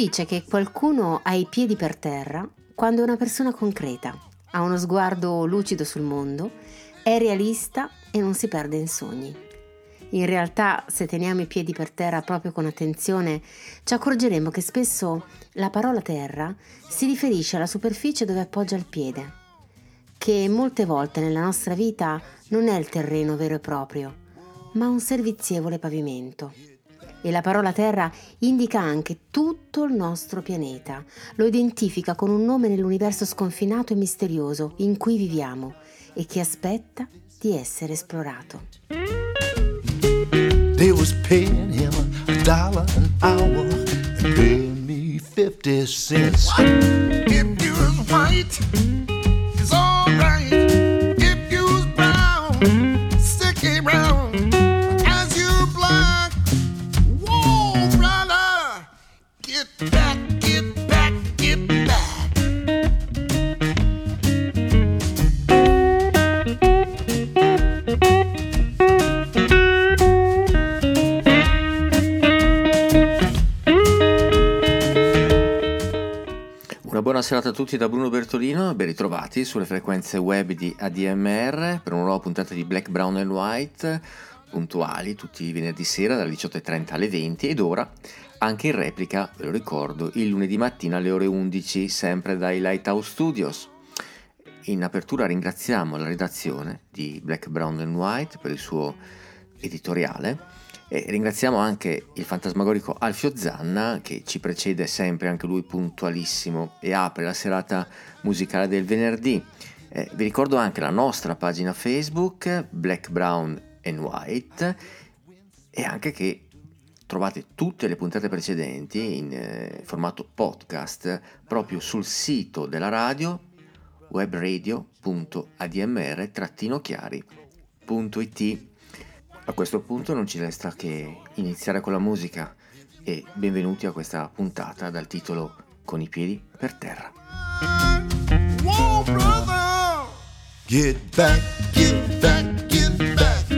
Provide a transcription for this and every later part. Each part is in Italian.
Dice che qualcuno ha i piedi per terra quando è una persona concreta, ha uno sguardo lucido sul mondo, è realista e non si perde in sogni. In realtà, se teniamo i piedi per terra proprio con attenzione, ci accorgeremo che spesso la parola terra si riferisce alla superficie dove appoggia il piede, che molte volte nella nostra vita non è il terreno vero e proprio, ma un servizievole pavimento. E la parola Terra indica anche tutto il nostro pianeta, lo identifica con un nome nell'universo sconfinato e misterioso in cui viviamo e che aspetta di essere esplorato. They was paying him a dollar an hour and paying me 50 cents. What? If you was white Buona serata a tutti da Bruno Bertolino, ben ritrovati sulle frequenze web di ADMR per una nuova puntata di Black, Brown and White, puntuali tutti i venerdì sera dalle 18.30 alle 20 ed ora anche in replica, ve lo ricordo, il lunedì mattina alle ore 11 sempre dai Lighthouse Studios. In apertura ringraziamo la redazione di Black, Brown and White per il suo editoriale e ringraziamo anche il fantasmagorico Alfio Zanna che ci precede sempre, anche lui puntualissimo, e apre la serata musicale del venerdì. Eh, vi ricordo anche la nostra pagina Facebook, Black, Brown and White, e anche che trovate tutte le puntate precedenti in eh, formato podcast proprio sul sito della radio webradio.admr-chiari.it. A questo punto non ci resta che iniziare con la musica e benvenuti a questa puntata dal titolo Con i piedi per terra. Get back, get back, get back,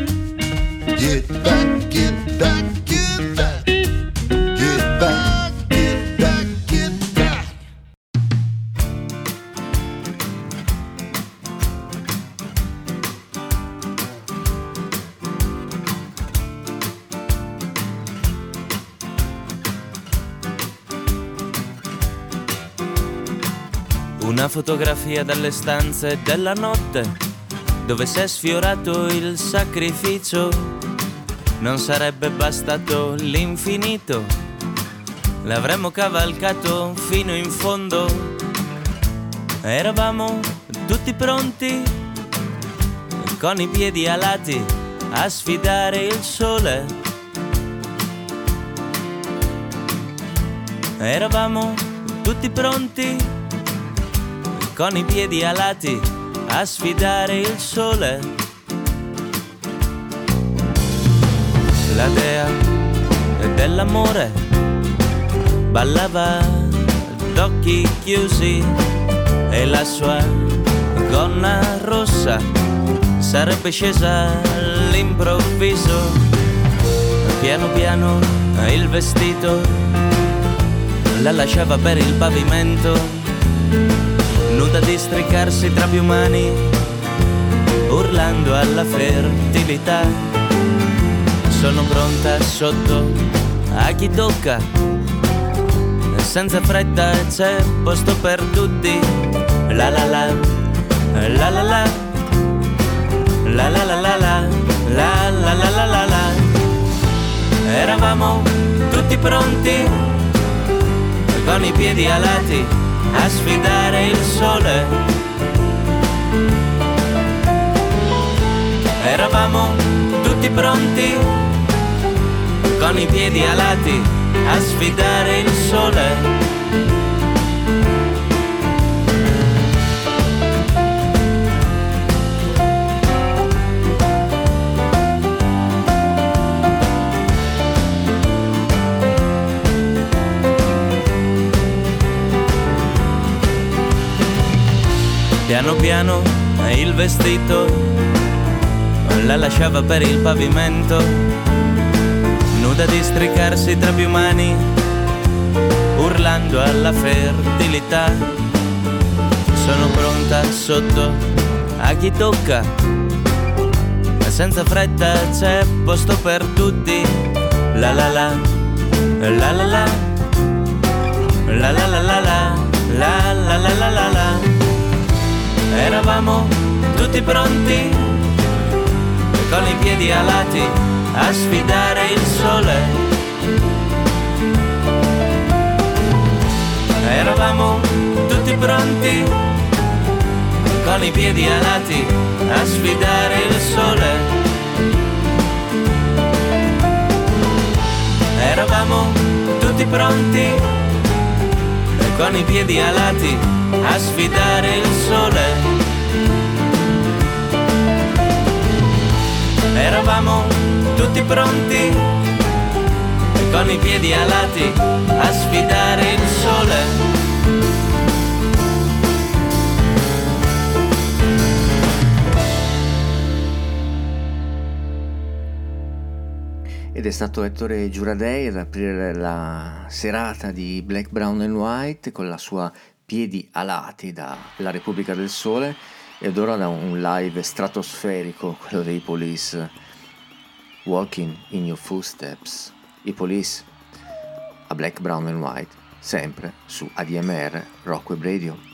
get back, get back. Una fotografia dalle stanze della notte dove si è sfiorato il sacrificio. Non sarebbe bastato l'infinito, l'avremmo cavalcato fino in fondo. Eravamo tutti pronti, con i piedi alati a sfidare il sole. Eravamo tutti pronti con i piedi alati a sfidare il sole. La dea dell'amore ballava d'occhi chiusi e la sua gonna rossa sarebbe scesa all'improvviso. Piano piano il vestito la lasciava per il pavimento nuda a districarsi tra più mani, urlando alla fertilità. Sono pronta sotto a chi tocca, senza fretta c'è posto per tutti. La la la, la la la, la la la la la, la la la la la la. Eravamo tutti pronti, con i piedi alati a sfidare il sole. Eravamo tutti pronti, con i piedi alati a sfidare il sole. Piano piano il vestito la lasciava per il pavimento, nuda di stricarsi tra più mani, urlando alla fertilità. Sono pronta sotto a chi tocca, senza fretta c'è posto per tutti. La la la, la la la, la la la la la, la la la la la la. Eravamo tutti pronti, con i piedi alati, a sfidare il sole. Eravamo tutti pronti, con i piedi alati, a sfidare il sole. Eravamo tutti pronti, con i piedi alati, a sfidare il sole. Eravamo tutti pronti, con i piedi alati, a sfidare il sole. Ed è stato Ettore Giuradei ad aprire la serata di Black, Brown and White con la sua piedi alati dalla Repubblica del Sole ed ora da un live stratosferico, quello dei Police, Walking in Your Footsteps, i Police a Black, Brown and White, sempre su ADMR Rock Web Radio.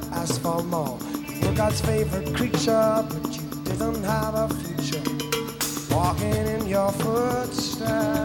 not ask for more. You're God's favorite creature, but you didn't have a future. Walking in your footsteps.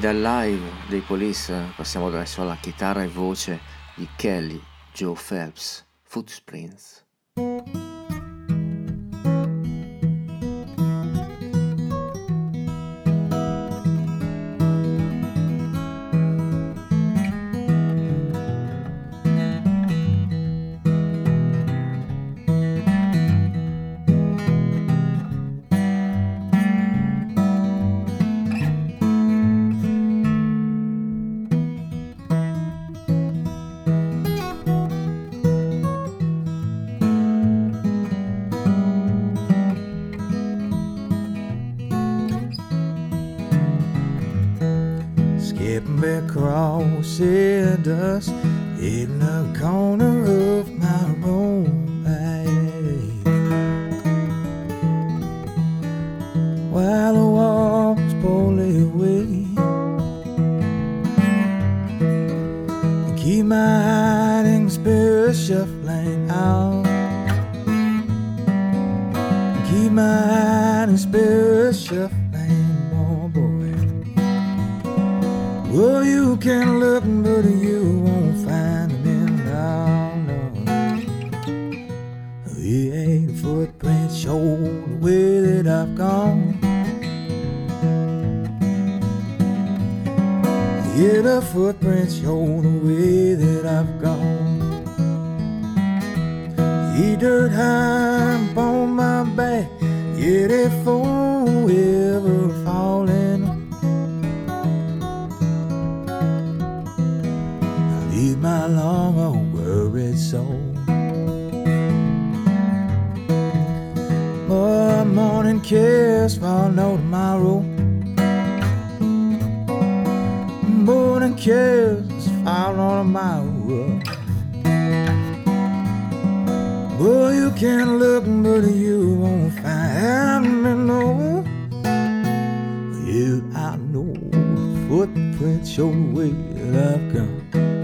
Dal live dei Police passiamo adesso alla chitarra e voce di Kelly Joe Phelps, us. Footprints. ricordo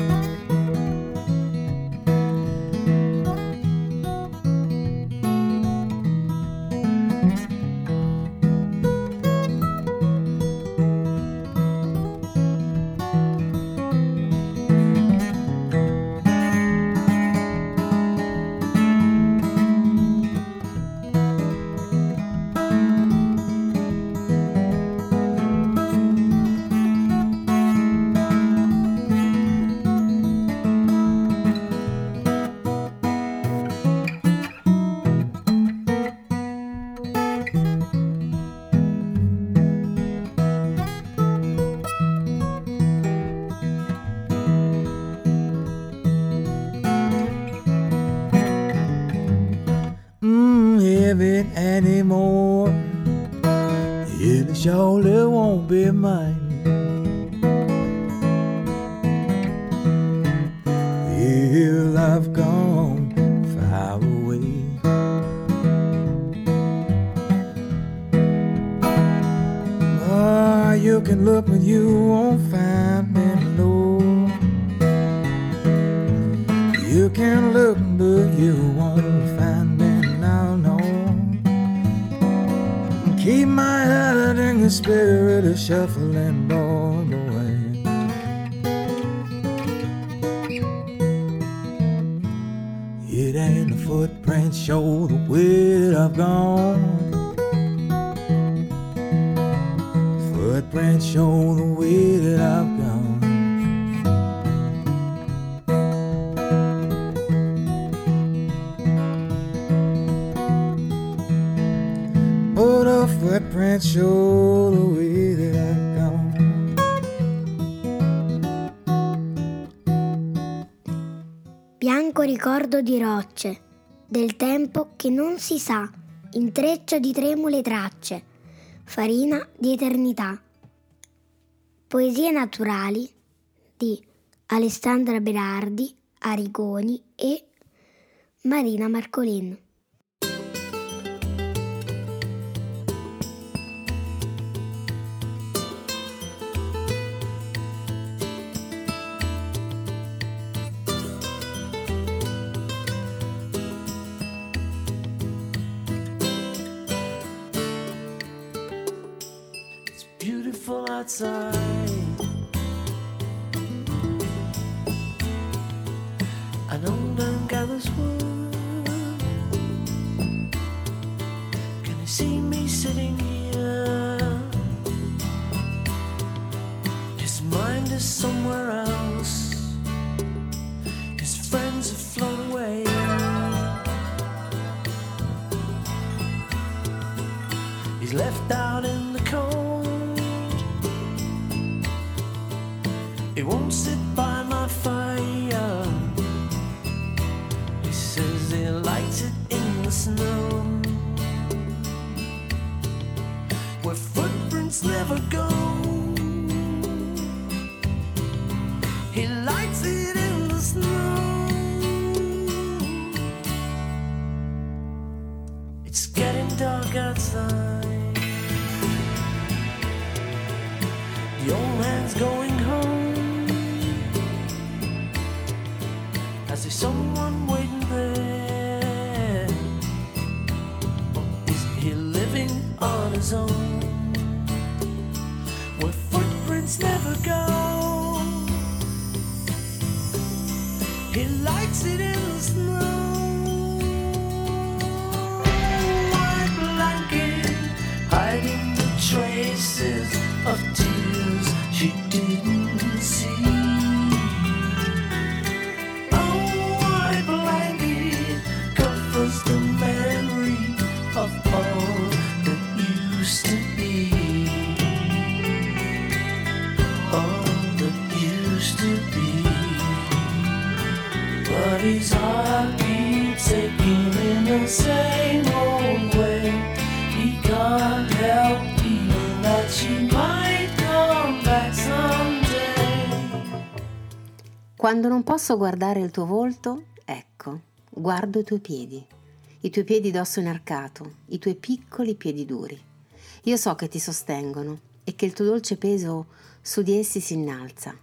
che non si sa, intreccio di tremule tracce, farina di eternità. Poesie naturali di Alessandra Berardi, Arigoni e Marina Marcolin. An old man gathers wood. Can you see me sitting here? His mind is somewhere posso guardare il tuo volto, ecco, guardo i tuoi piedi, i tuoi piedi d'osso inarcato, i tuoi piccoli piedi duri. Io so che ti sostengono e che il tuo dolce peso su di essi si innalza,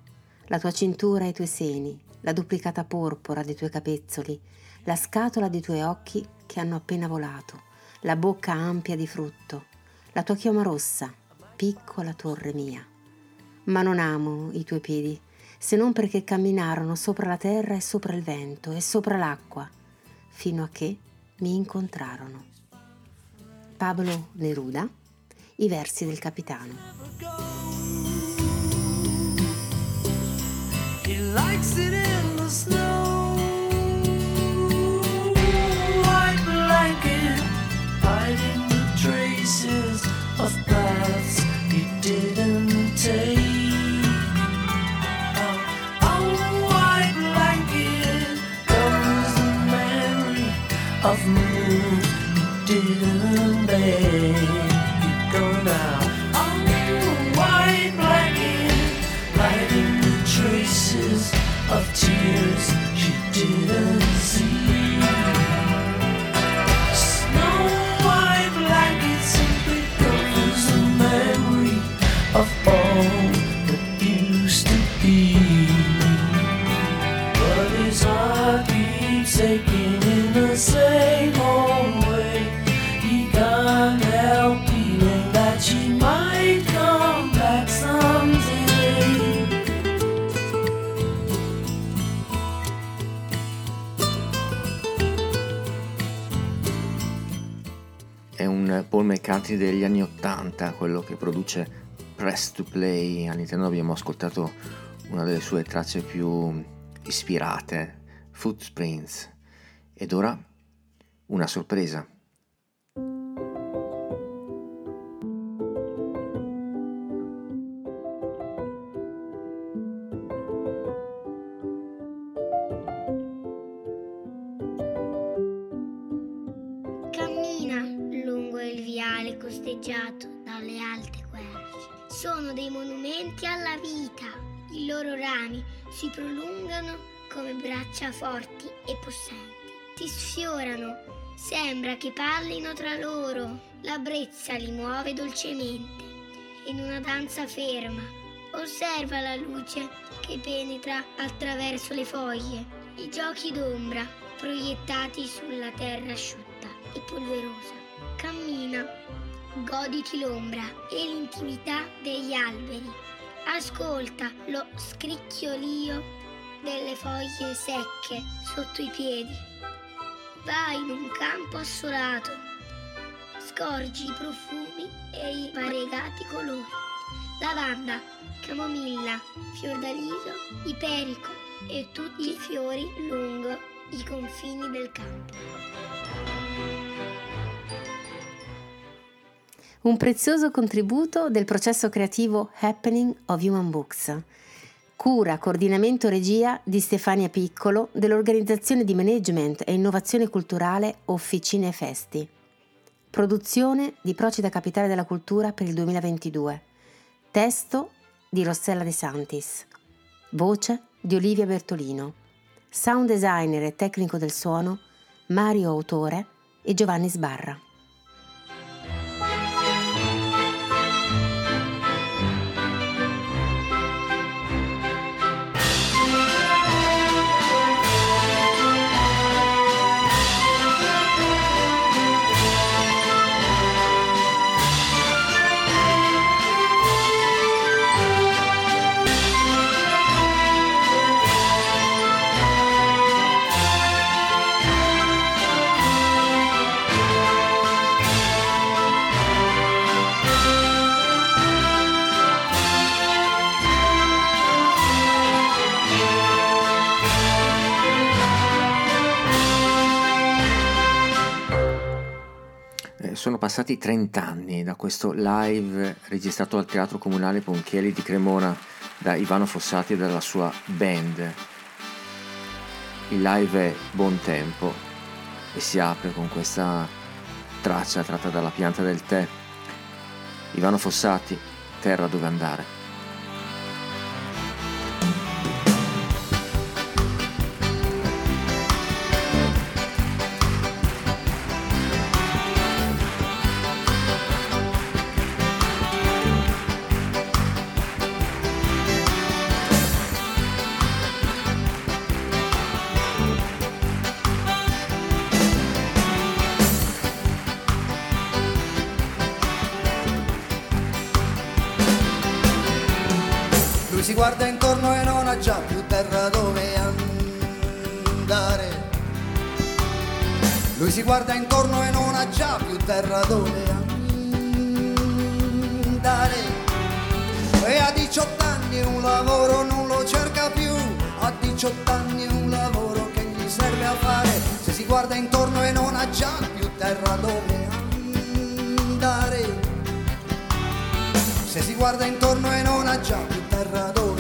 la tua cintura e i tuoi seni, la duplicata porpora dei tuoi capezzoli, la scatola dei tuoi occhi che hanno appena volato, la bocca ampia di frutto, la tua chioma rossa, piccola torre mia. Ma non amo i tuoi piedi, se non perché camminarono sopra la terra e sopra il vento e sopra l'acqua, fino a che mi incontrarono. Pablo Neruda, i versi del capitano. He likes it in the snow. 80, quello che produce Press to Play. All'interno abbiamo ascoltato una delle sue tracce più ispirate, Footprints. Ed ora una sorpresa. Loro rami si prolungano come braccia forti e possenti. Ti sfiorano. Sembra che parlino tra loro. La brezza li muove dolcemente. In una danza ferma. Osserva la luce che penetra attraverso le foglie. I giochi d'ombra proiettati sulla terra asciutta e polverosa. Cammina goditi l'ombra e l'intimità degli alberi. Ascolta lo scricchiolio delle foglie secche sotto i piedi. Vai in un campo assolato. Scorgi i profumi e i variegati colori. Lavanda, camomilla, fiordaliso, iperico e tutti i fiori lungo i confini del campo. Un prezioso contributo del processo creativo Happening of Human Books. Cura, coordinamento regia di Stefania Piccolo dell'organizzazione di management e innovazione culturale Officine Festi. Produzione di Procida Capitale della Cultura per il 2022. Testo di Rossella De Santis. Voce di Olivia Bertolino. Sound designer e tecnico del suono Mario Autore e Giovanni Sbarra. Sono passati 30 anni da questo live registrato al Teatro Comunale Ponchielli di Cremona da Ivano Fossati e dalla sua band. Il live è Buon Tempo e si apre con questa traccia tratta dalla pianta del tè. Ivano Fossati, Terra dove andare. Si guarda intorno e non ha già più terra dove andare. E a 18 anni un lavoro non lo cerca più, a 18 anni un lavoro che gli serve a fare. Se si guarda intorno e non ha già più terra dove andare. Se si guarda intorno e non ha già più terra dove andare.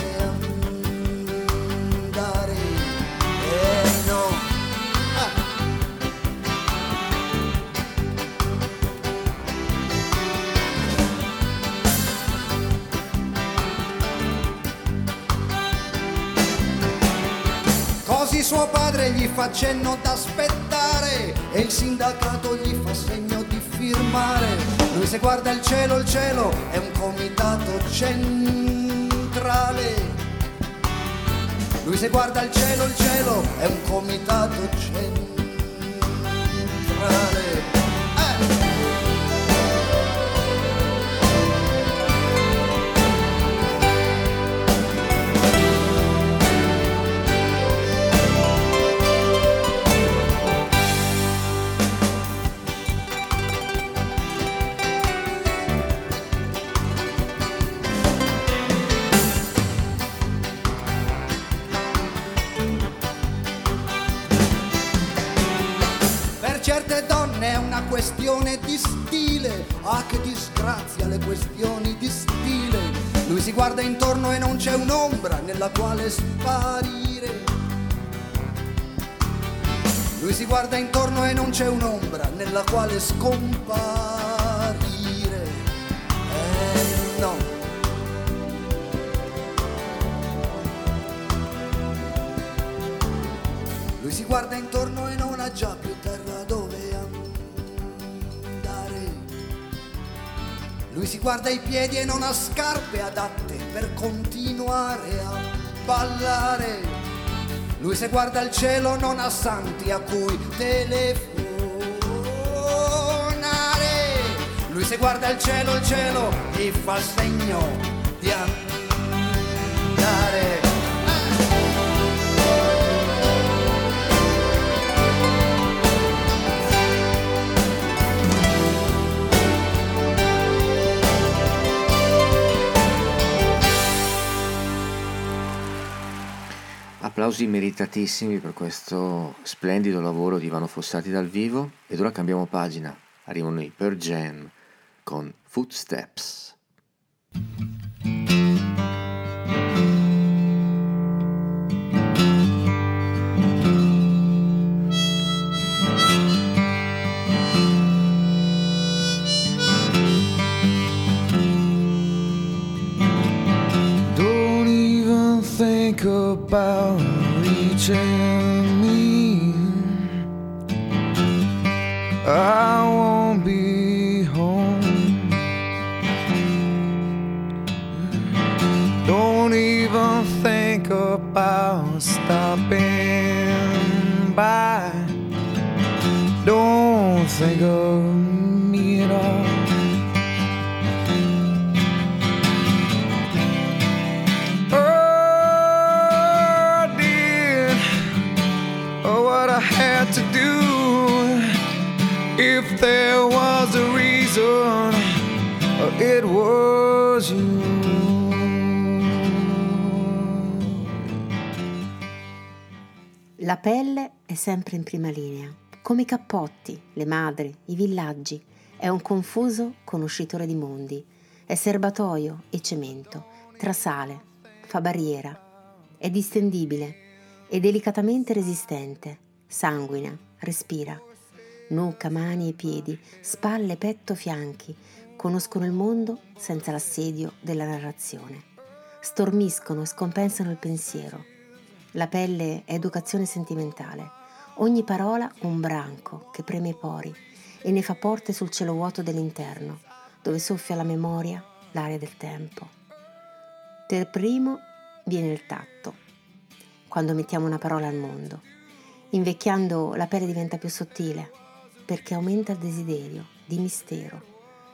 Padre gli fa cenno d'aspettare e il sindacato gli fa segno di firmare. Lui se guarda il cielo, il cielo è un comitato centrale. Lui se guarda il cielo, il cielo è un comitato centrale. Questione di stile, ah che disgrazia le questioni di stile. Lui si guarda intorno e non c'è un'ombra nella quale sparire. Lui si guarda intorno e non c'è un'ombra nella quale scomparire. Eh no. Lui si guarda intorno guarda i piedi e non ha scarpe adatte per continuare a ballare. Lui se guarda il cielo non ha santi a cui telefonare. Lui se guarda il cielo, il cielo gli fa segno di andare. Applausi meritatissimi per questo splendido lavoro di Ivano Fossati dal vivo ed ora cambiamo pagina. Arrivano i Per Jam con Footsteps. About reaching me. I won't be home. Don't even think about stopping by. Don't think of me at all. What I had to do. If there was a reason, it was you. La pelle è sempre in prima linea, come i cappotti, le madri, i villaggi. È un confuso conoscitore di mondi. È serbatoio e cemento, trasale, fa barriera. È distendibile e delicatamente resistente, sanguina, respira. Nuca, mani e piedi, spalle, petto, fianchi, conoscono il mondo senza l'assedio della narrazione. Stormiscono e scompensano il pensiero. La pelle è educazione sentimentale. Ogni parola un branco che preme i pori e ne fa porte sul cielo vuoto dell'interno, dove soffia la memoria, l'aria del tempo. Per primo viene il tatto, quando mettiamo una parola al mondo. Invecchiando la pelle diventa più sottile, perché aumenta il desiderio di mistero,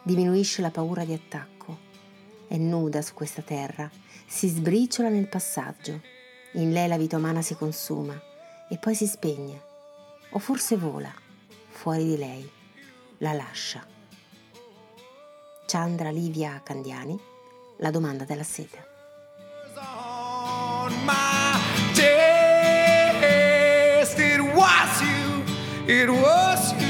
diminuisce la paura di attacco. È nuda su questa terra, si sbriciola nel passaggio. In lei la vita umana si consuma e poi si spegne, o forse vola fuori di lei, la lascia. Chandra Livia Candiani, la domanda della sete. Was you, it was you.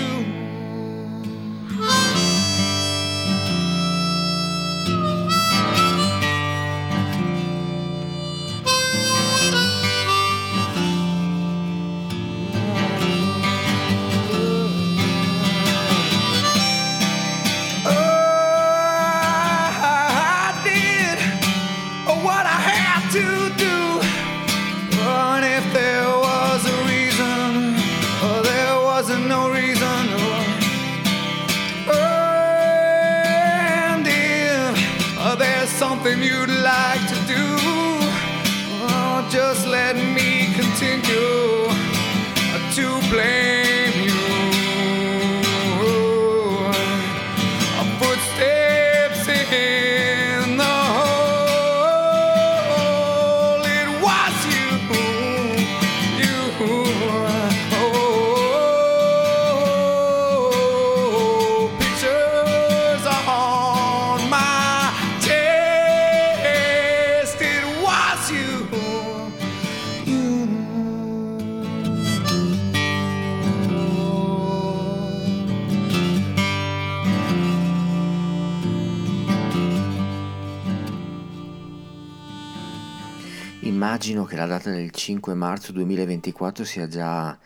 Immagino che la data del 5 marzo 2024 sia già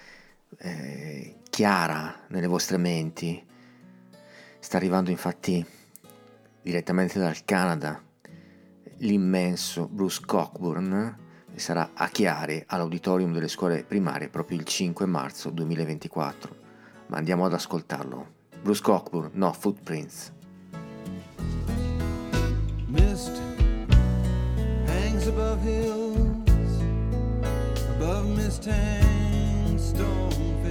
eh, chiara nelle vostre menti. Sta arrivando infatti direttamente dal Canada l'immenso Bruce Cockburn sarà a Chiari all'auditorium delle scuole primarie proprio il 5 marzo 2024. Ma andiamo ad ascoltarlo. Bruce Cockburn, no Footprints. Mist ranks above hills, above mustang stones.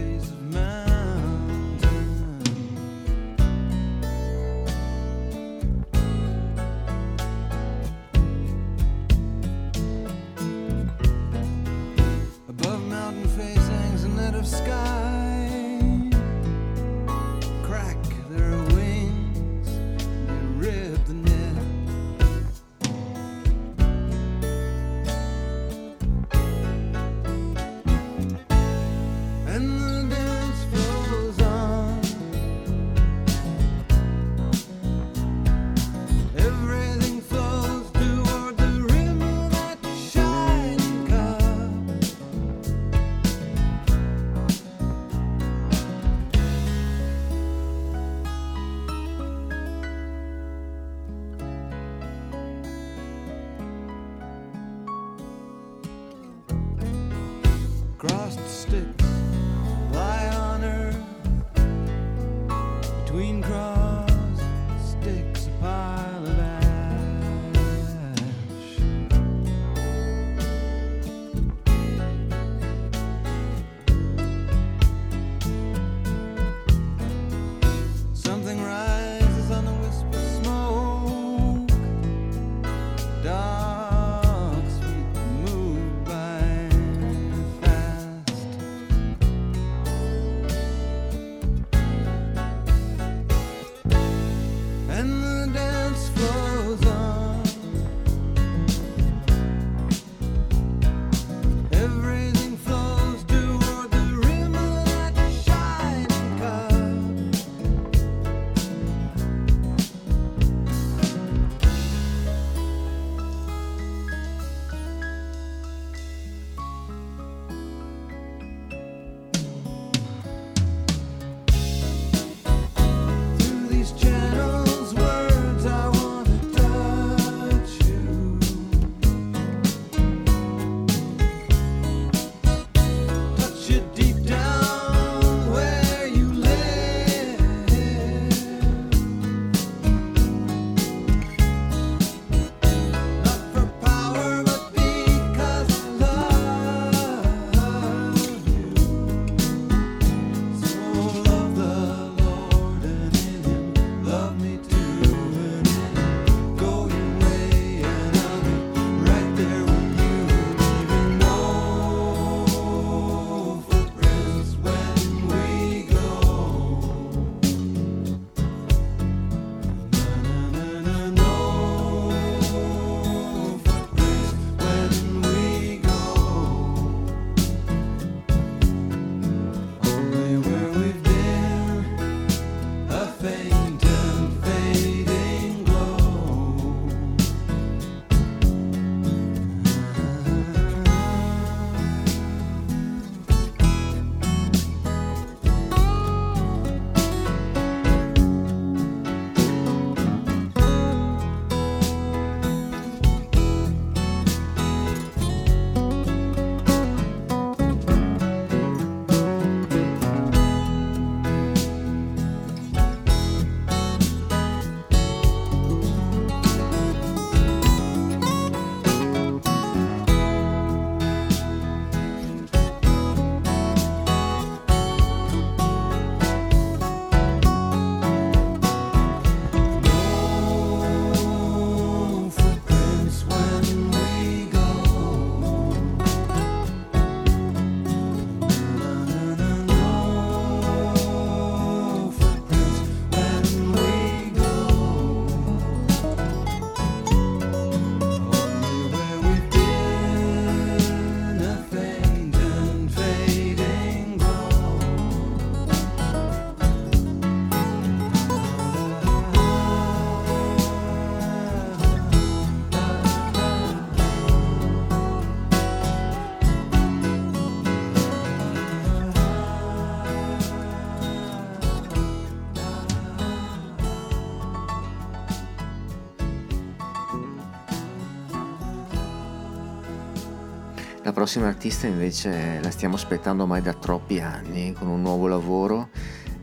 prossima artista invece la stiamo aspettando ormai da troppi anni con un nuovo lavoro.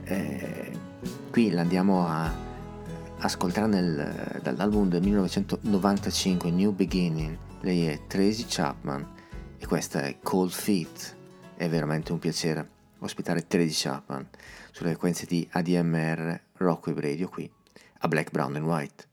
Eh, qui l'andiamo a ascoltare nel, dall'album del 1995 New Beginning. Lei è Tracy Chapman e questa è Cold Feet. È veramente un piacere ospitare Tracy Chapman sulle frequenze di ADMR Rockweb Radio qui a Black, Brown and White.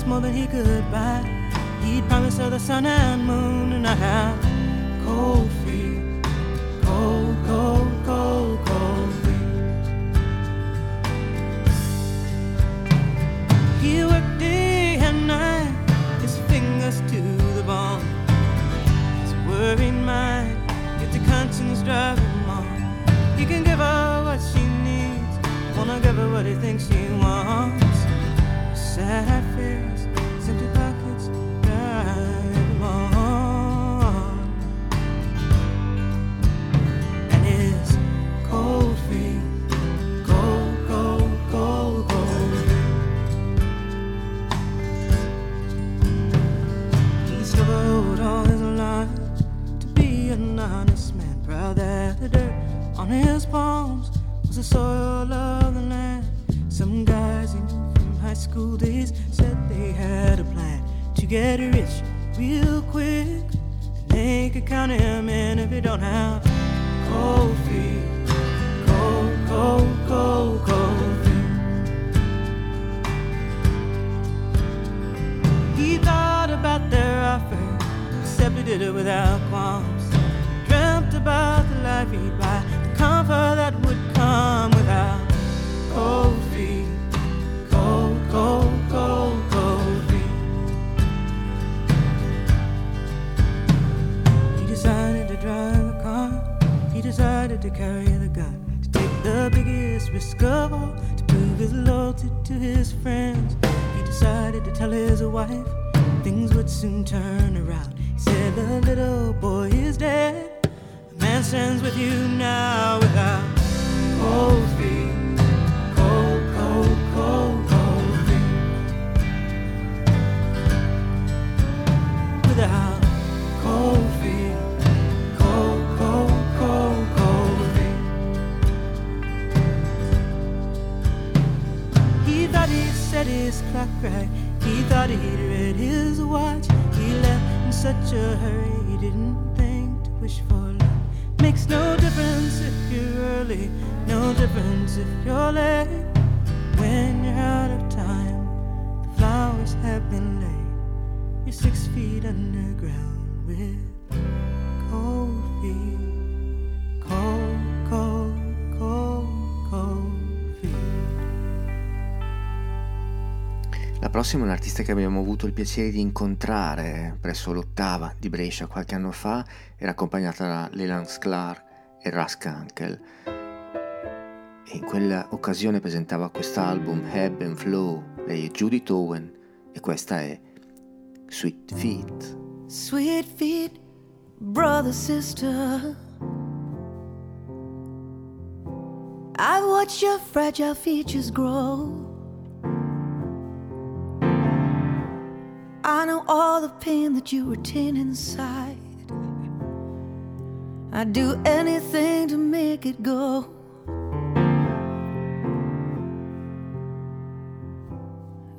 Promised more than he could buy. He promised her the sun and moon and I have cold feet, cold, cold, cold, cold feet. He worked day and night, his fingers to the bone. His worried mind, get the conscience drive him on. He can give her what she needs, wanna give her what he thinks she wants. Sad face, on his palms was the soil of the land. Some guys from high school days said they had a plan to get rich real quick. And they could count him in if he don't have cold feet, cold, cold, cold, cold feet. He thought about their offer, did it without qualms. Dreamt about the life he'd buy, comfort that would come without cold feet, cold, cold, cold, cold feet. He decided to drive a car. He decided to carry the gun, to take the biggest risk of all, to prove his loyalty to his friends. He decided to tell his wife things would soon turn around. He said, The little boy is dead. Stands with you now without cold feet. Cold, cold, cold, cold feet. Without cold feet. Cold, cold, cold, cold feet. He thought he'd set his clock right. He thought he'd read his watch. He left in such a hurry, he didn't think to wish for. Makes no difference if you're early, no difference if you're late. When you're out of time, the flowers have been laid. You're six feet underground with cold feet. La prossima è un'artista che abbiamo avuto il piacere di incontrare presso l'ottava di Brescia qualche anno fa, era accompagnata da Leland Sklar e Rusk Uncle. E in quella occasione presentava quest'album Ebb and Flow, lei è Judith Owen e questa è Sweet Feet. Sweet feet, brother, sister. I've watch your fragile features grow. I know all the pain that you retain inside. I'd do anything to make it go.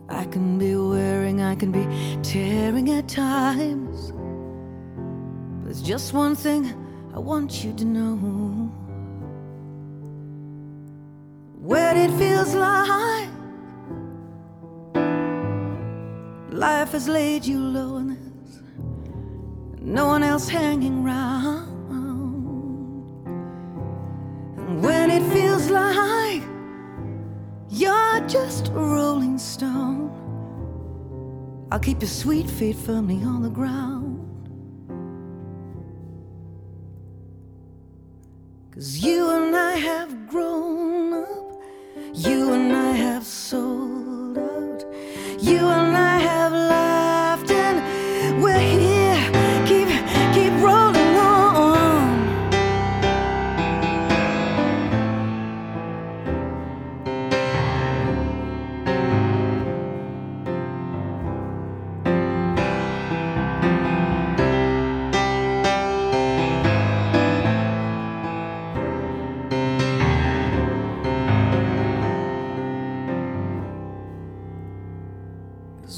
I can be wearing, I can be tearing at times. But there's just one thing I want you to know. When it feels like life has laid you low and there's no one else hanging round. And when it feels like you're just a rolling stone, I'll keep your sweet feet firmly on the ground. Cause you and I have grown up, you and I have out, you and I have laughed,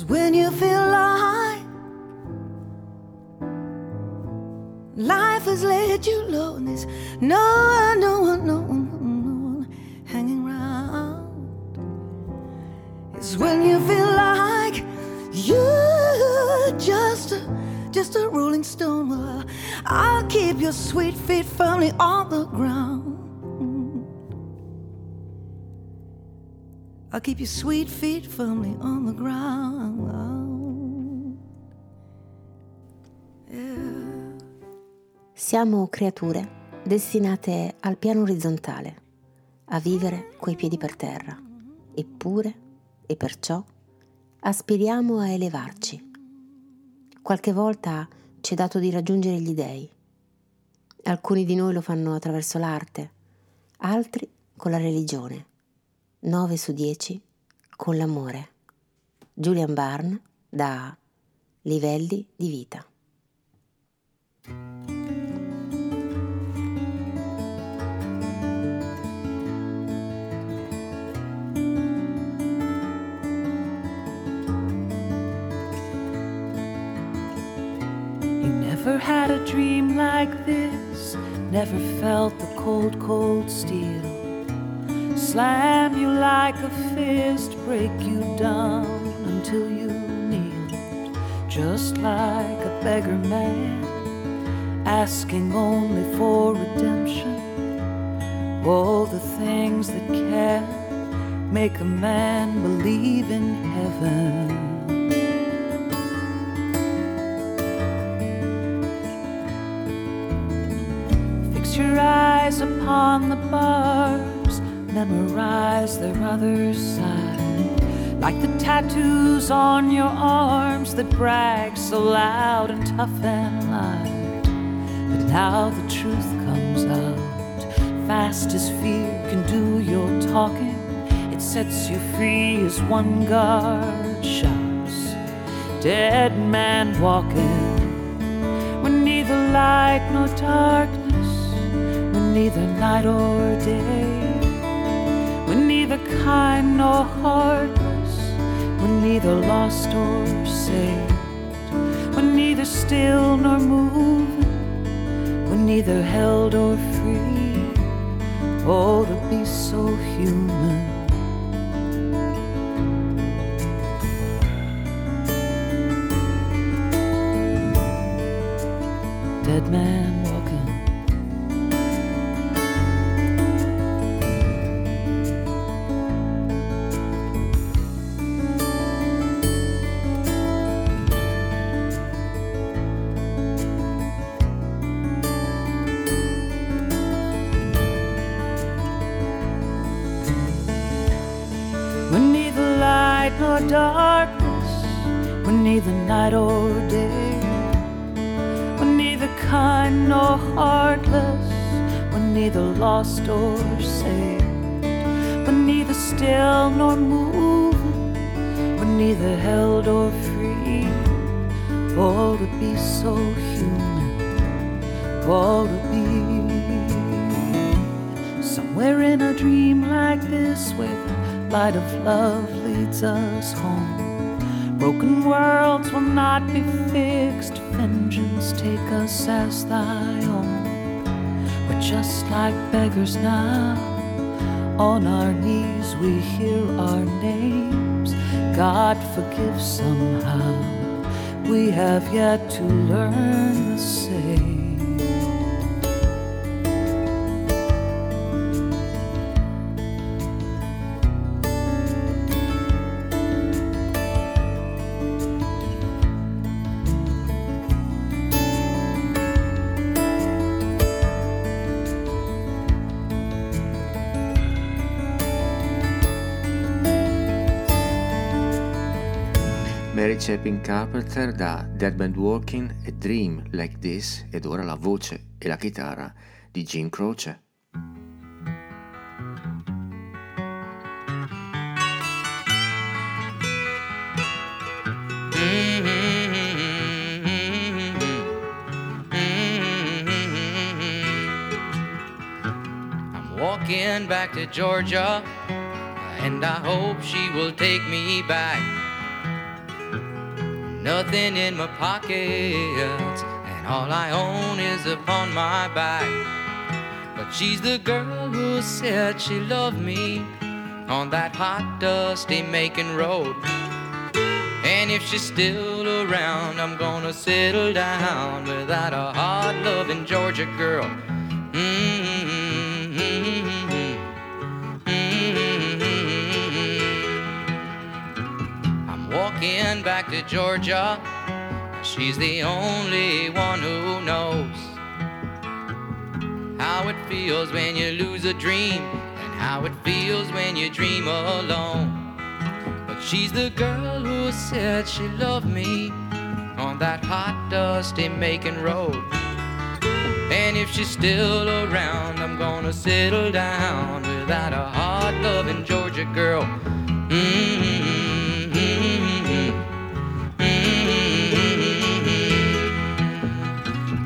Cause when you feel like life has laid you low, and there's no one, no one, no one, no one hanging around. It's when you feel like you're just a, just a rolling stone. Well, I'll keep your sweet feet firmly on the ground. I'll keep your sweet feet firmly on the ground. Yeah. Siamo creature destinate al piano orizzontale, a vivere coi piedi per terra, eppure e perciò aspiriamo a elevarci. Qualche volta ci è dato di raggiungere gli dèi. Alcuni di noi lo fanno attraverso l'arte, altri con la religione. 9 su 10 con l'amore. Julian Barn da Livelli di vita. Never had a dream like this, never felt the cold, cold steel. Slam you like a fist, break you down until you kneel. Just like a beggar man, asking only for redemption. All the things that can make a man believe in heaven. Fix your eyes upon the bars, memorize their other side. Like the tattoos on your arms that brag so loud and tough and light. But now the truth comes out, fast as fear can do your talking. It sets you free as one guard shouts. Dead man walking when neither light nor darkness, when neither night or day, kind nor heartless, when neither lost or saved, when neither still nor moving, when neither held or free. Oh, to be so human. To be so human, for to be somewhere in a dream like this where the light of love leads us home. Broken worlds will not be fixed. Vengeance take us as thy own. We're just like beggars now. On our knees we hear our names. God forgive somehow. We have yet to learn the same. Chapin Carpenter da Dead Man Walking e Dream Like This ed ora la voce e la chitarra di Gene Croce. Back to Georgia, and I hope she will take me back. Nothing in my pockets, and all I own is upon my back. But she's the girl who said she loved me on that hot, dusty Macon road. And if she's still around, I'm gonna settle down without a hard loving Georgia girl. I'm back to Georgia. She's the only one who knows how it feels when you lose a dream and how it feels when you dream alone. But she's the girl who said she loved me on that hot, dusty Macon road. And if she's still around, I'm gonna settle down without a hard loving Georgia girl. Mm-hmm.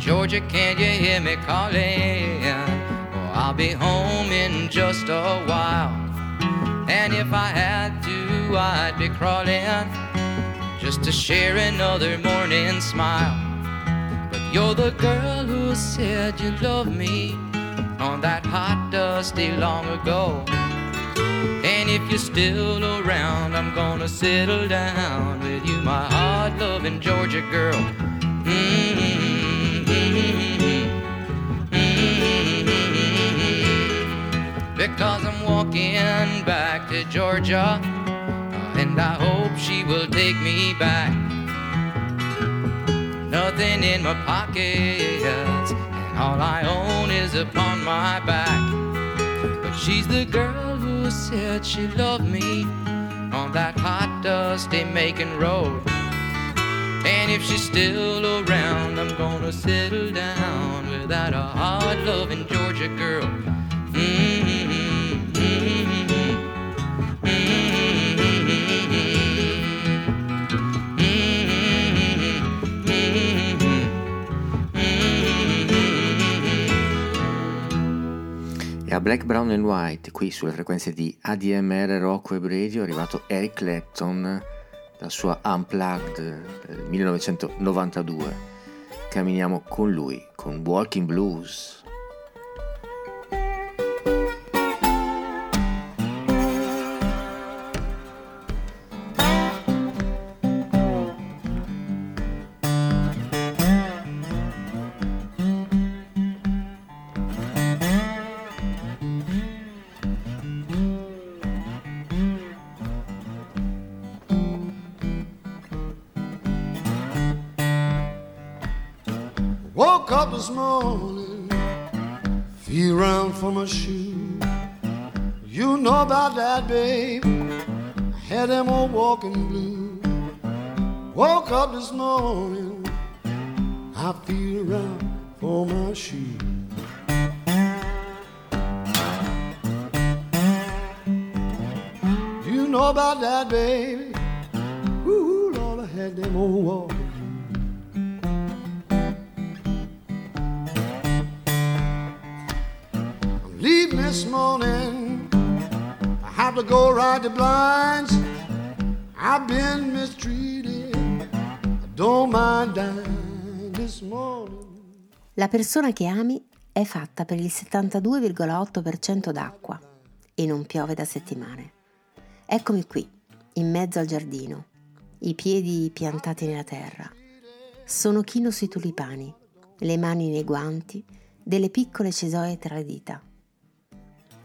Georgia, can you hear me calling? Oh, I'll be home in just a while. And if I had to, I'd be crawling just to share another morning smile. But you're the girl who said you loved me on that hot, dusty long ago. And if you're still around, I'm gonna settle down with you, my hard loving Georgia girl. Mm-hmm. Because I'm walking back to Georgia, and I hope she will take me back. Nothing in my pockets, and all I own is upon my back. But she's the girl who said she loved me on that hot, dusty Macon road. And if she's still around, I'm gonna settle down without a hard loving Georgia girl. E a Black, Brown and White, qui sulle frequenze di ADMR Rock Web Radio, è arrivato Eric Clapton dal suo Unplugged del 1992. Camminiamo con lui, con Walking Blues. Had them old walking blue. Woke up this morning, I feel around for my shoe. know about that, baby. Ooh, Lord, I had them walls. I'm leaving this morning. I have to go ride the blinds. I've been mistreated. Don't mind dying this morning. La persona che ami è fatta per il 72,8% d'acqua e non piove da settimane. Eccomi qui, in mezzo al giardino, i piedi piantati nella terra. Sono chino sui tulipani, le mani nei guanti, delle piccole cesoie tra le dita.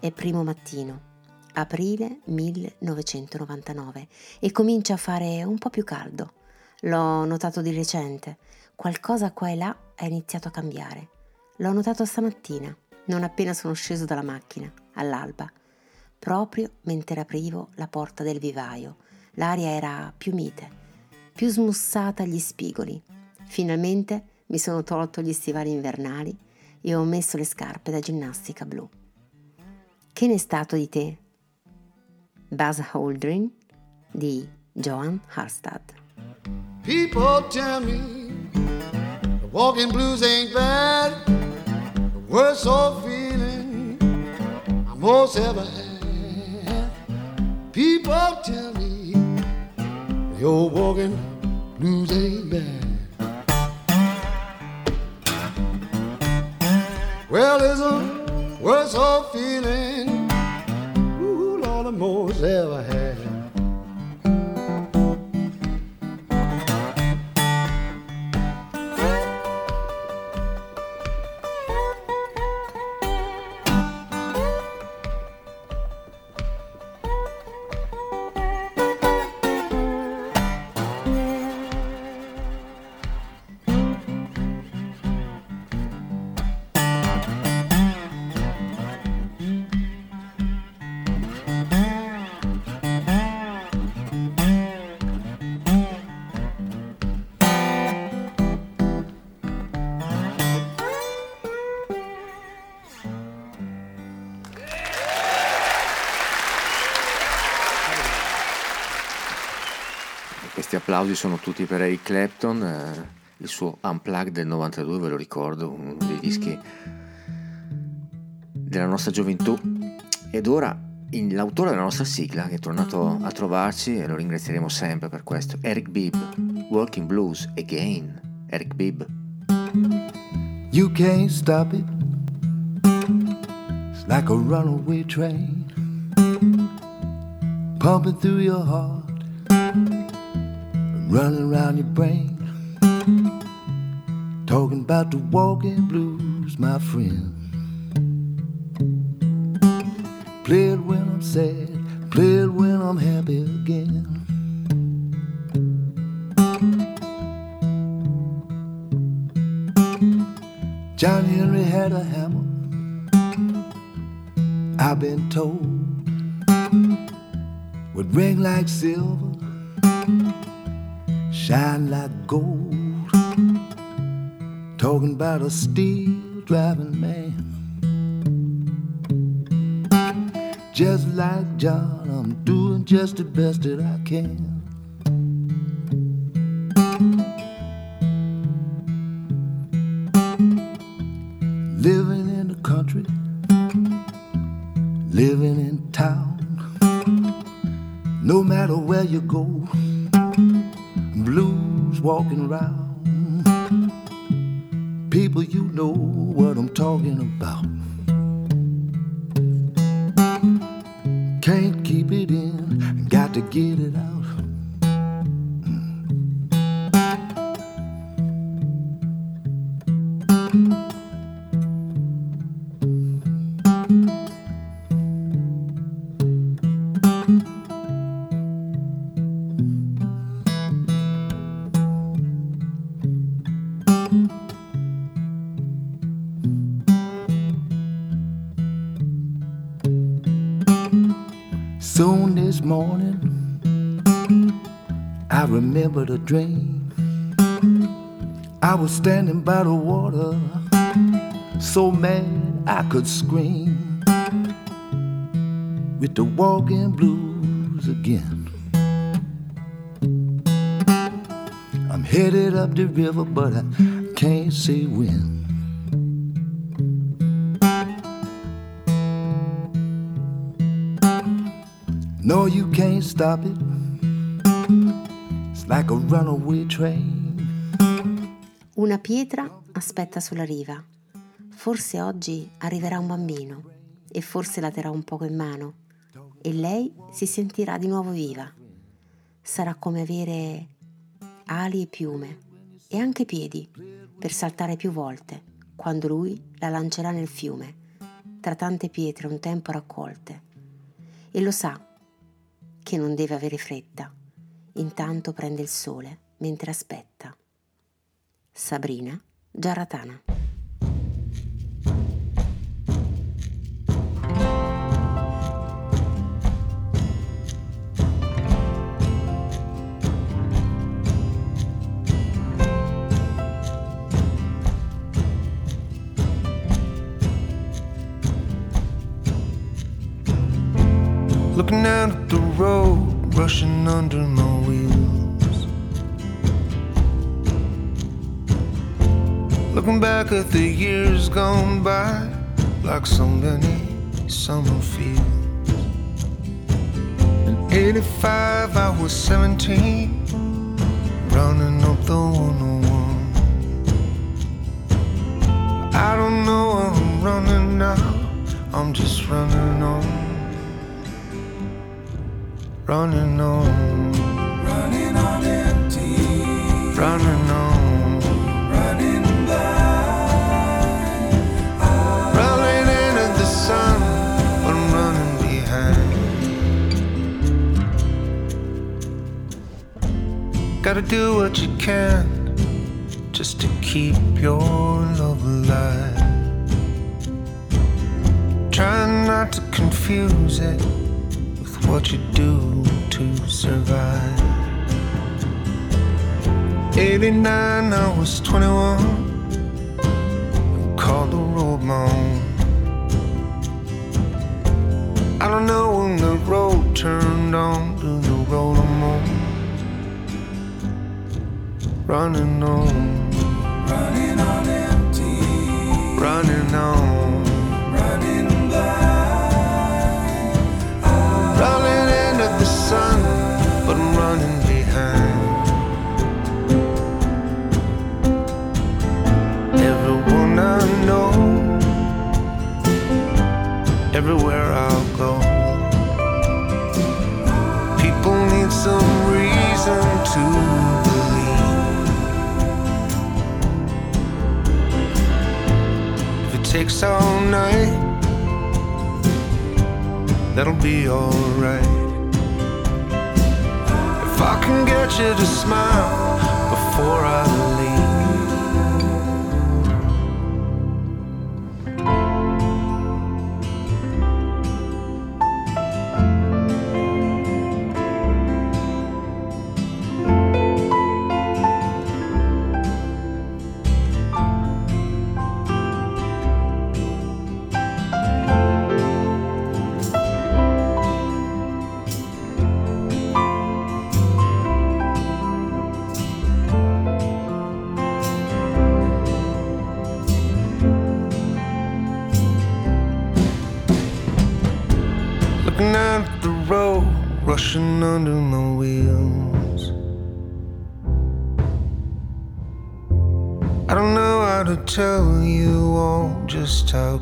È primo mattino, aprile 1999, e comincia a fare un po' più caldo. L'ho notato di recente, qualcosa qua e là è iniziato a cambiare. L'ho notato stamattina, non appena sono sceso dalla macchina, all'alba, proprio mentre aprivo la porta del vivaio. L'aria era più mite, più smussata agli spigoli. Finalmente mi sono tolto gli stivali invernali e ho messo le scarpe da ginnastica blu. Che ne è stato di te? Buzz Aldrin di Joan Harstad. People tell me the walking blues ain't bad. The worst old feeling I most ever had. People tell me the old walking blues ain't bad. Well, it's a worst old feeling, most ever had. Applausi sono tutti per Eric Clapton, eh, il suo Unplugged del 92, ve lo ricordo, uno dei dischi della nostra gioventù. Ed ora il- l'autore della nostra sigla, che è tornato a trovarci e lo ringrazieremo sempre per questo, Eric Bibb, Walking Blues Again. Eric Bibb. You can't stop it. It's like a runaway train pumping through your heart, running around your brain. Talking about the walking blues, my friend. Play it when I'm sad, play it when I'm happy again. John Henry had a hammer. I've been told would ring like silver, shine like gold. Talking about a steel driving man. Just like John, I'm doing just the best that I can. Walking around. Was standing by the water, so mad I could scream. With the walking blues again. I'm headed up the river, but I can't see when. No, you can't stop it. It's like a runaway train. Una pietra aspetta sulla riva. Forse oggi arriverà un bambino e forse la terrà un poco in mano e lei si sentirà di nuovo viva. Sarà come avere ali e piume e anche piedi per saltare più volte quando lui la lancerà nel fiume, tra tante pietre un tempo raccolte. E lo sa che non deve avere fretta, intanto prende il sole mentre aspetta. Sabrina Giarratana. Looking out at the road, rushing under my Looking back at the years gone by, like so many summer fields. In 85, I was 17, running up the 101. I don't know where I'm running now, I'm just running on running on, running on empty, running on, Gotta do what you can just to keep your love alive. Try not to confuse it with what you do to survive. 89, I was 21. Called the road my. I don't know when the road turned on Running on, running on empty, running on, Takes all night, that'll be alright. If I can get you to smile before I leave.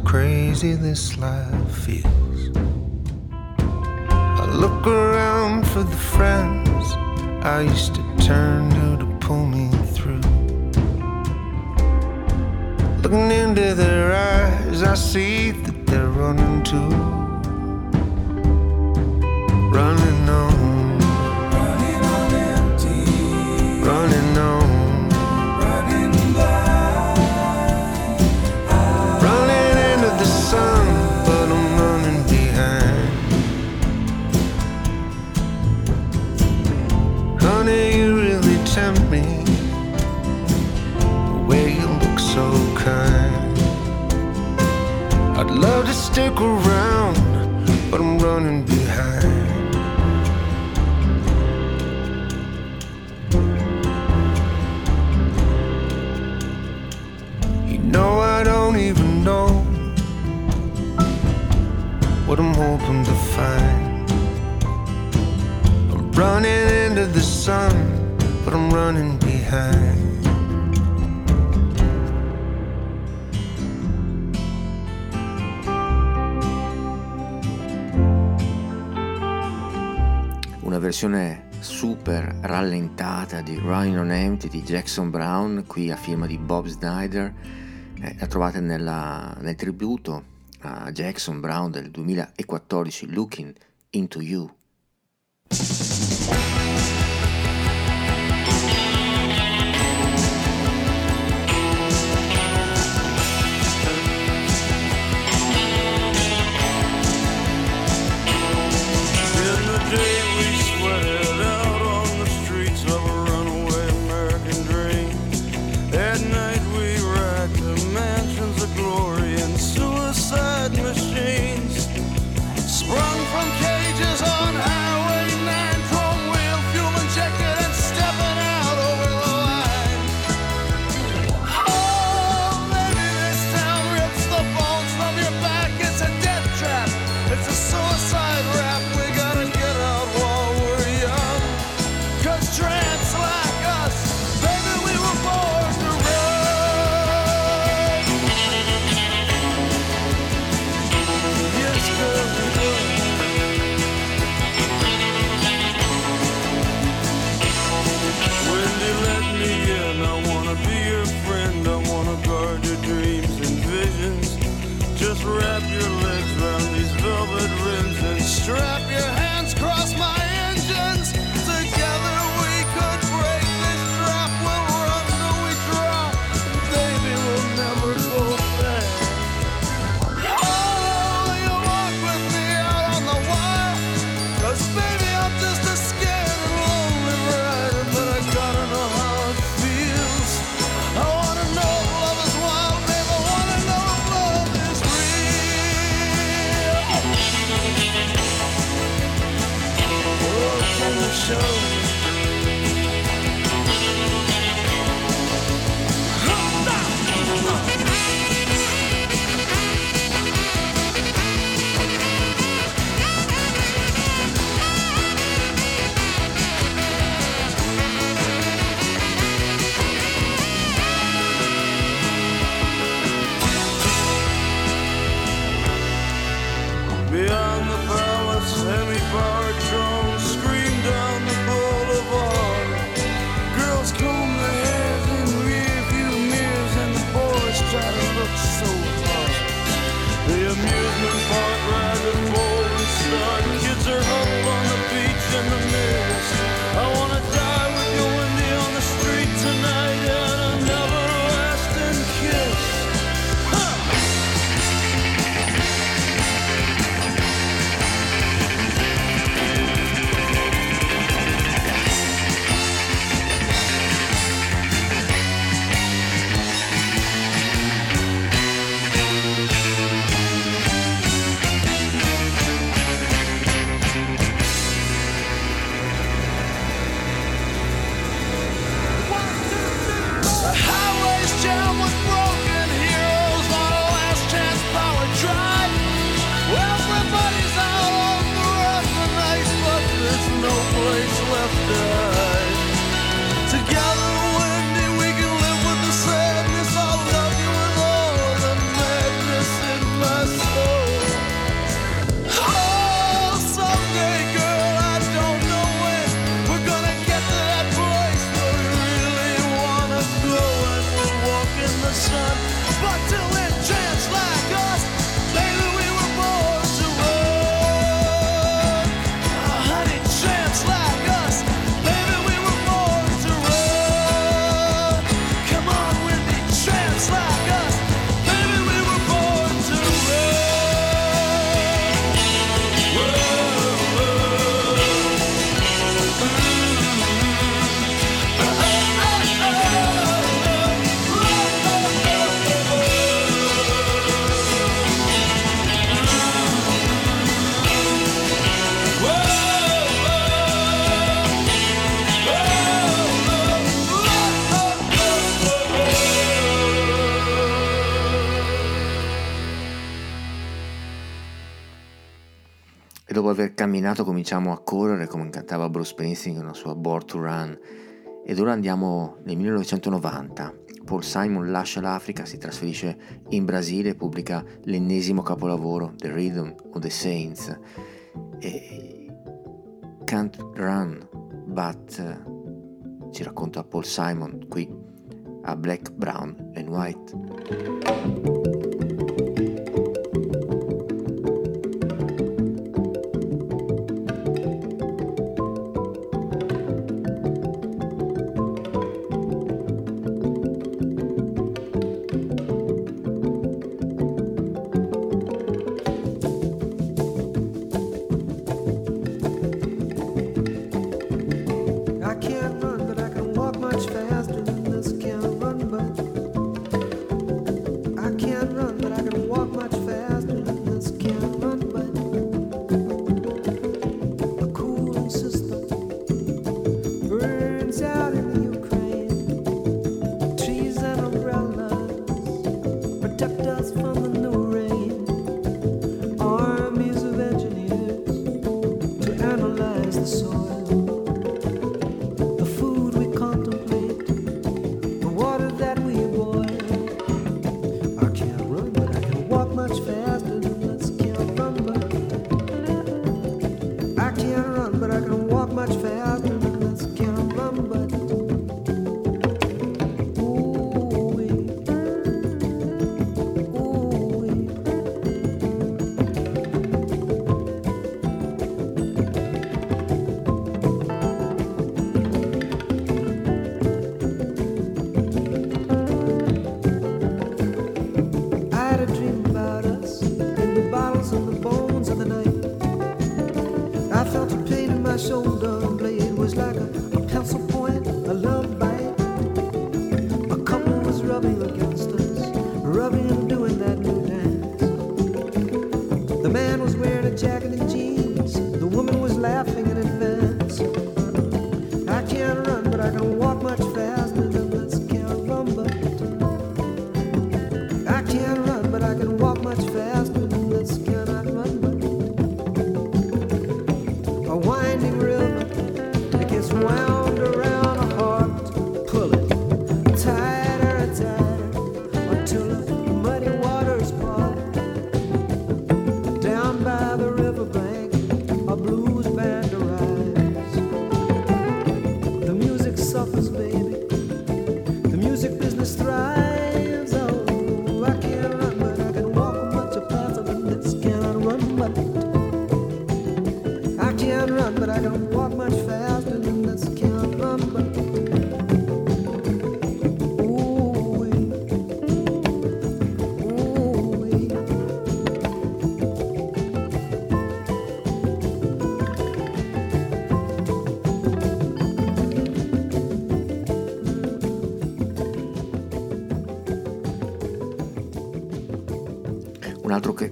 Crazy this life feels. I look around for the friends I used to turn to to pull me through. Looking into their eyes, I see that they're running too running on, running on empty, running stick around, but I'm running behind. You know, I don't even know what I'm hoping to find. I'm running into the sun, but I'm running behind. Versione super rallentata di Running on Empty di Jackson Brown, qui a firma di Bob Snyder, eh, la trovate nella, nel tributo a Jackson Brown del 2014, Looking into You. camminato cominciamo a correre come cantava Bruce Springsteen nella sua Born to Run ed ora andiamo nel 1990. Paul Simon lascia l'Africa, si trasferisce in Brasile e pubblica l'ennesimo capolavoro The Rhythm of the Saints. E Can't Run, but ci racconta Paul Simon qui a Black, Brown and White.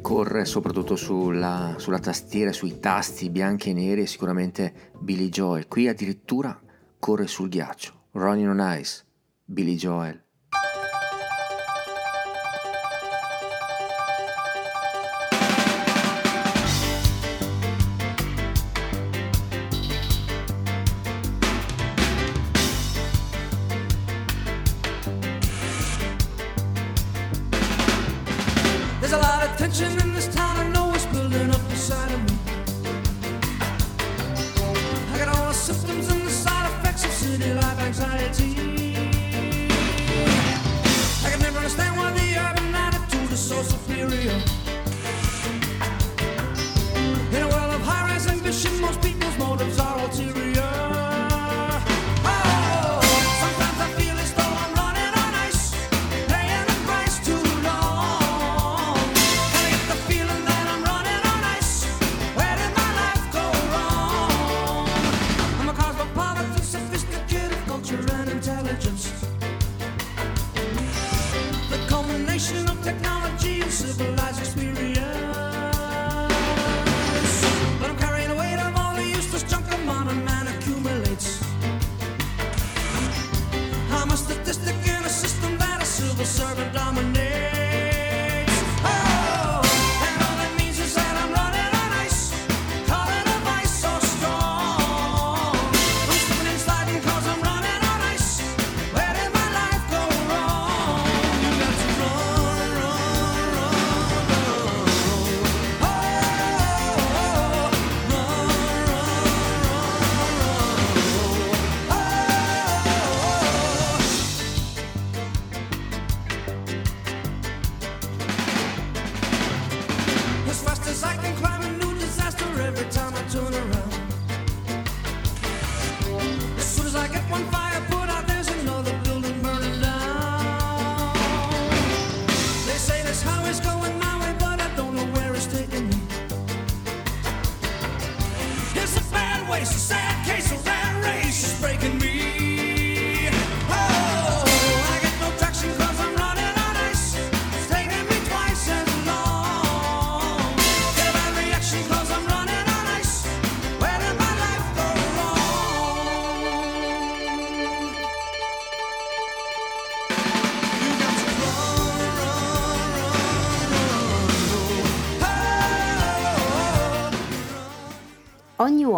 corre soprattutto sulla, sulla tastiera, sui tasti bianchi e neri è sicuramente Billy Joel. Qui addirittura corre sul ghiaccio. Ronin on Ice, Billy Joel.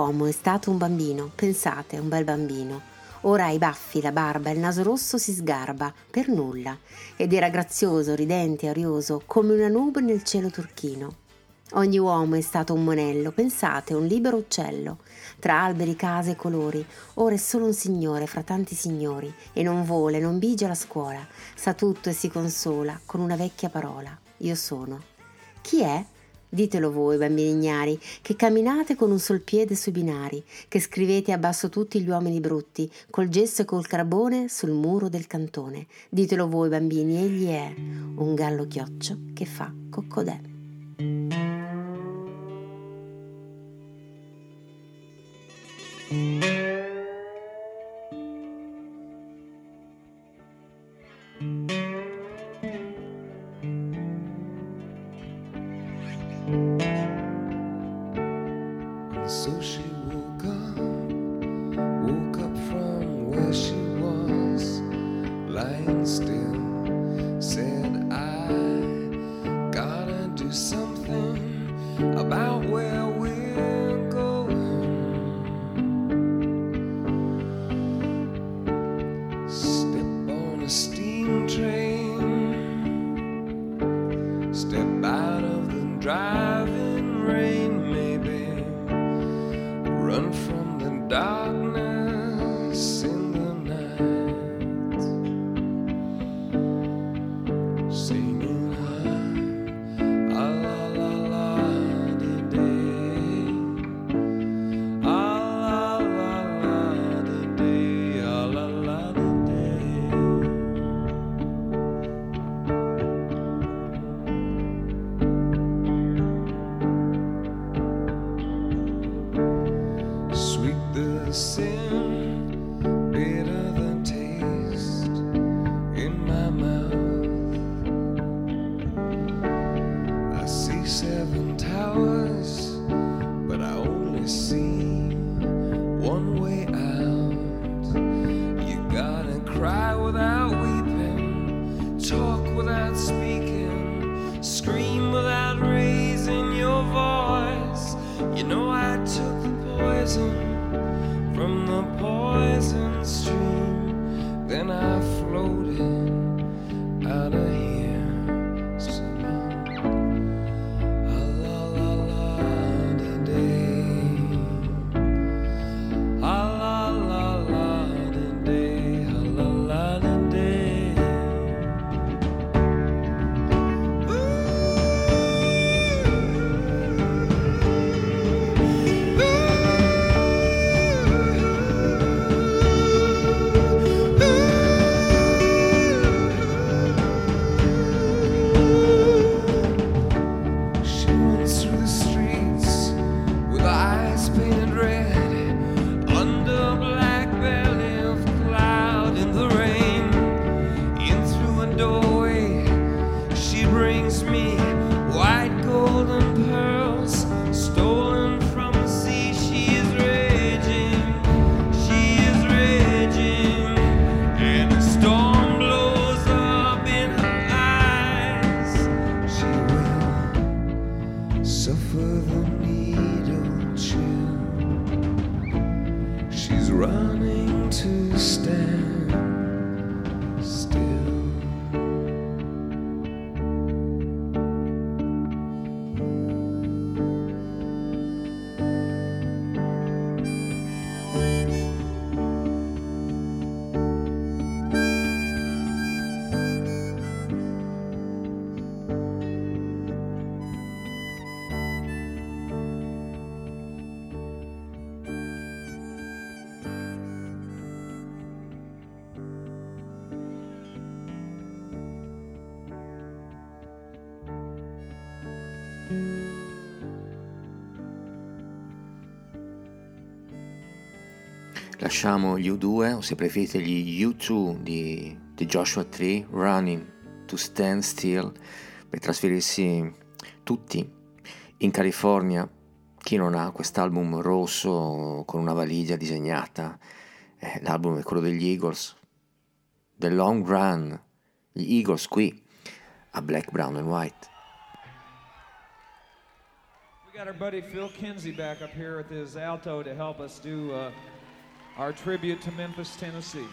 Uomo è stato un bambino, pensate, un bel bambino. Ora ha i baffi, la barba, il naso rosso si sgarba, per nulla, ed era grazioso, ridente, arioso, come una nube nel cielo turchino. Ogni uomo è stato un monello, pensate, un libero uccello, tra alberi, case e colori. Ora è solo un signore fra tanti signori, e non vuole, non bigia la scuola, sa tutto e si consola con una vecchia parola. Io sono. Chi è? Ditelo voi, bambini ignari, che camminate con un sol piede sui binari, che scrivete a basso tutti gli uomini brutti, col gesso e col carbone sul muro del cantone. Ditelo voi, bambini, egli è un gallo chioccio che fa coccodè. So Lasciamo gli U2 o se preferite gli U2 di, di Joshua Tree, Running to Stand Still, per trasferirsi tutti in California. Chi non ha quest'album rosso con una valigia disegnata? Eh, l'album è quello degli Eagles, The Long Run, gli Eagles qui a Black, Brown and White. got our buddy Phil Kinsey back up here with his alto to help us do uh, our tribute to Memphis, Tennessee.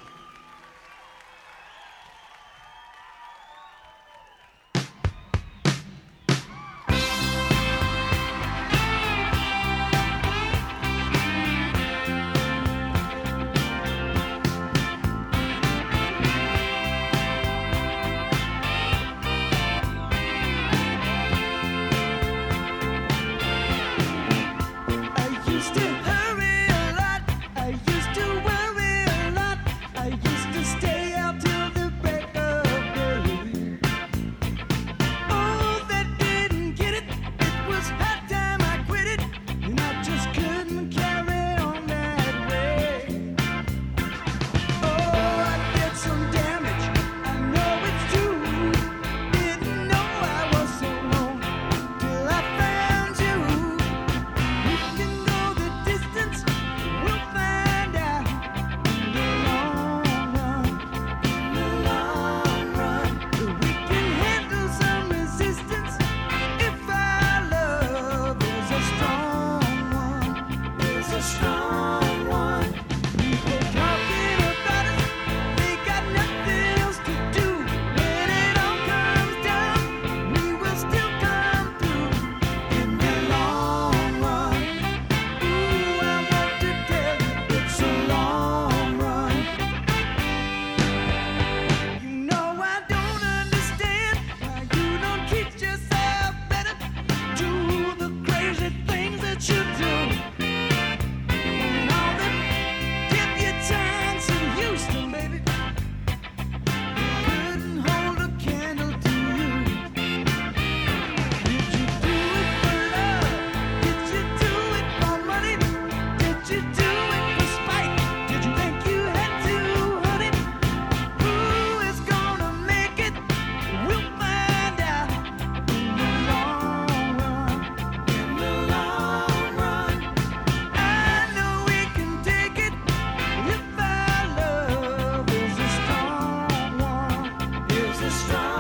strong.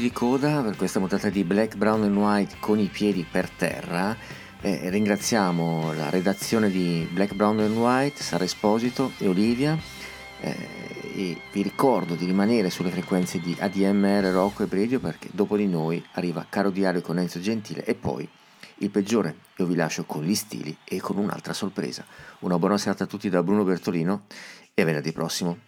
Di coda per questa puntata di Black, Brown and White con i piedi per terra Eh, ringraziamo la redazione di Black, Brown and White, Sara Esposito e Olivia. Eh, e vi ricordo di rimanere sulle frequenze di ADMR, Rocco e Bredio perché dopo di noi arriva Caro Diario con Enzo Gentile e poi il peggiore. Io vi lascio con gli stili e con un'altra sorpresa. Una buona serata a tutti da Bruno Bertolino e a venerdì prossimo.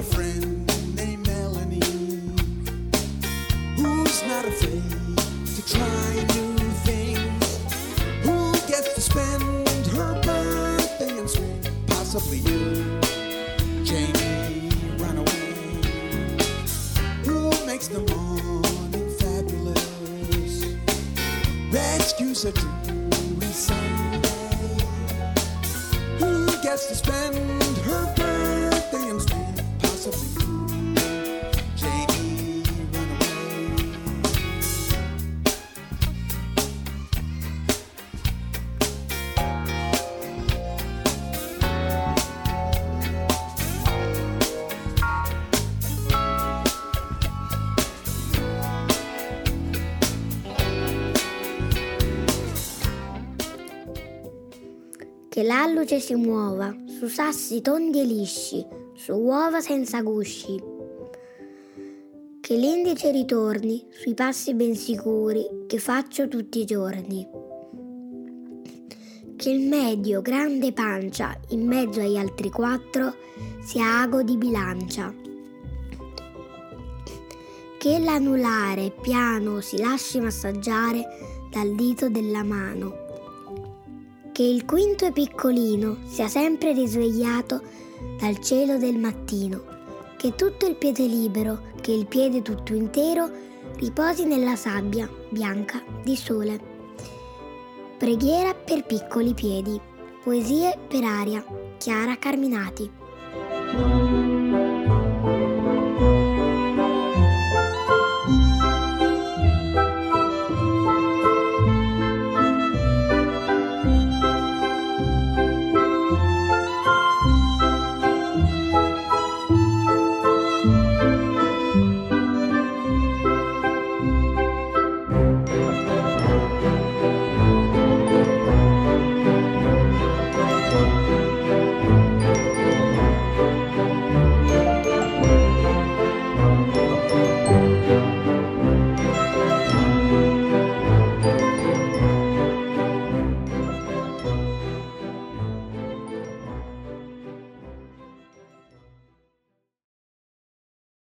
A friend L'alluce si muova su sassi tondi e lisci, su uova senza gusci. Che l'indice ritorni sui passi ben sicuri che faccio tutti i giorni. Che il medio grande pancia in mezzo agli altri quattro sia ago di bilancia. Che l'anulare piano si lasci massaggiare dal dito della mano che il quinto e piccolino sia sempre risvegliato dal cielo del mattino, che tutto il piede libero, che il piede tutto intero, riposi nella sabbia bianca di sole. Preghiera per piccoli piedi. Poesie per aria. Chiara Carminati.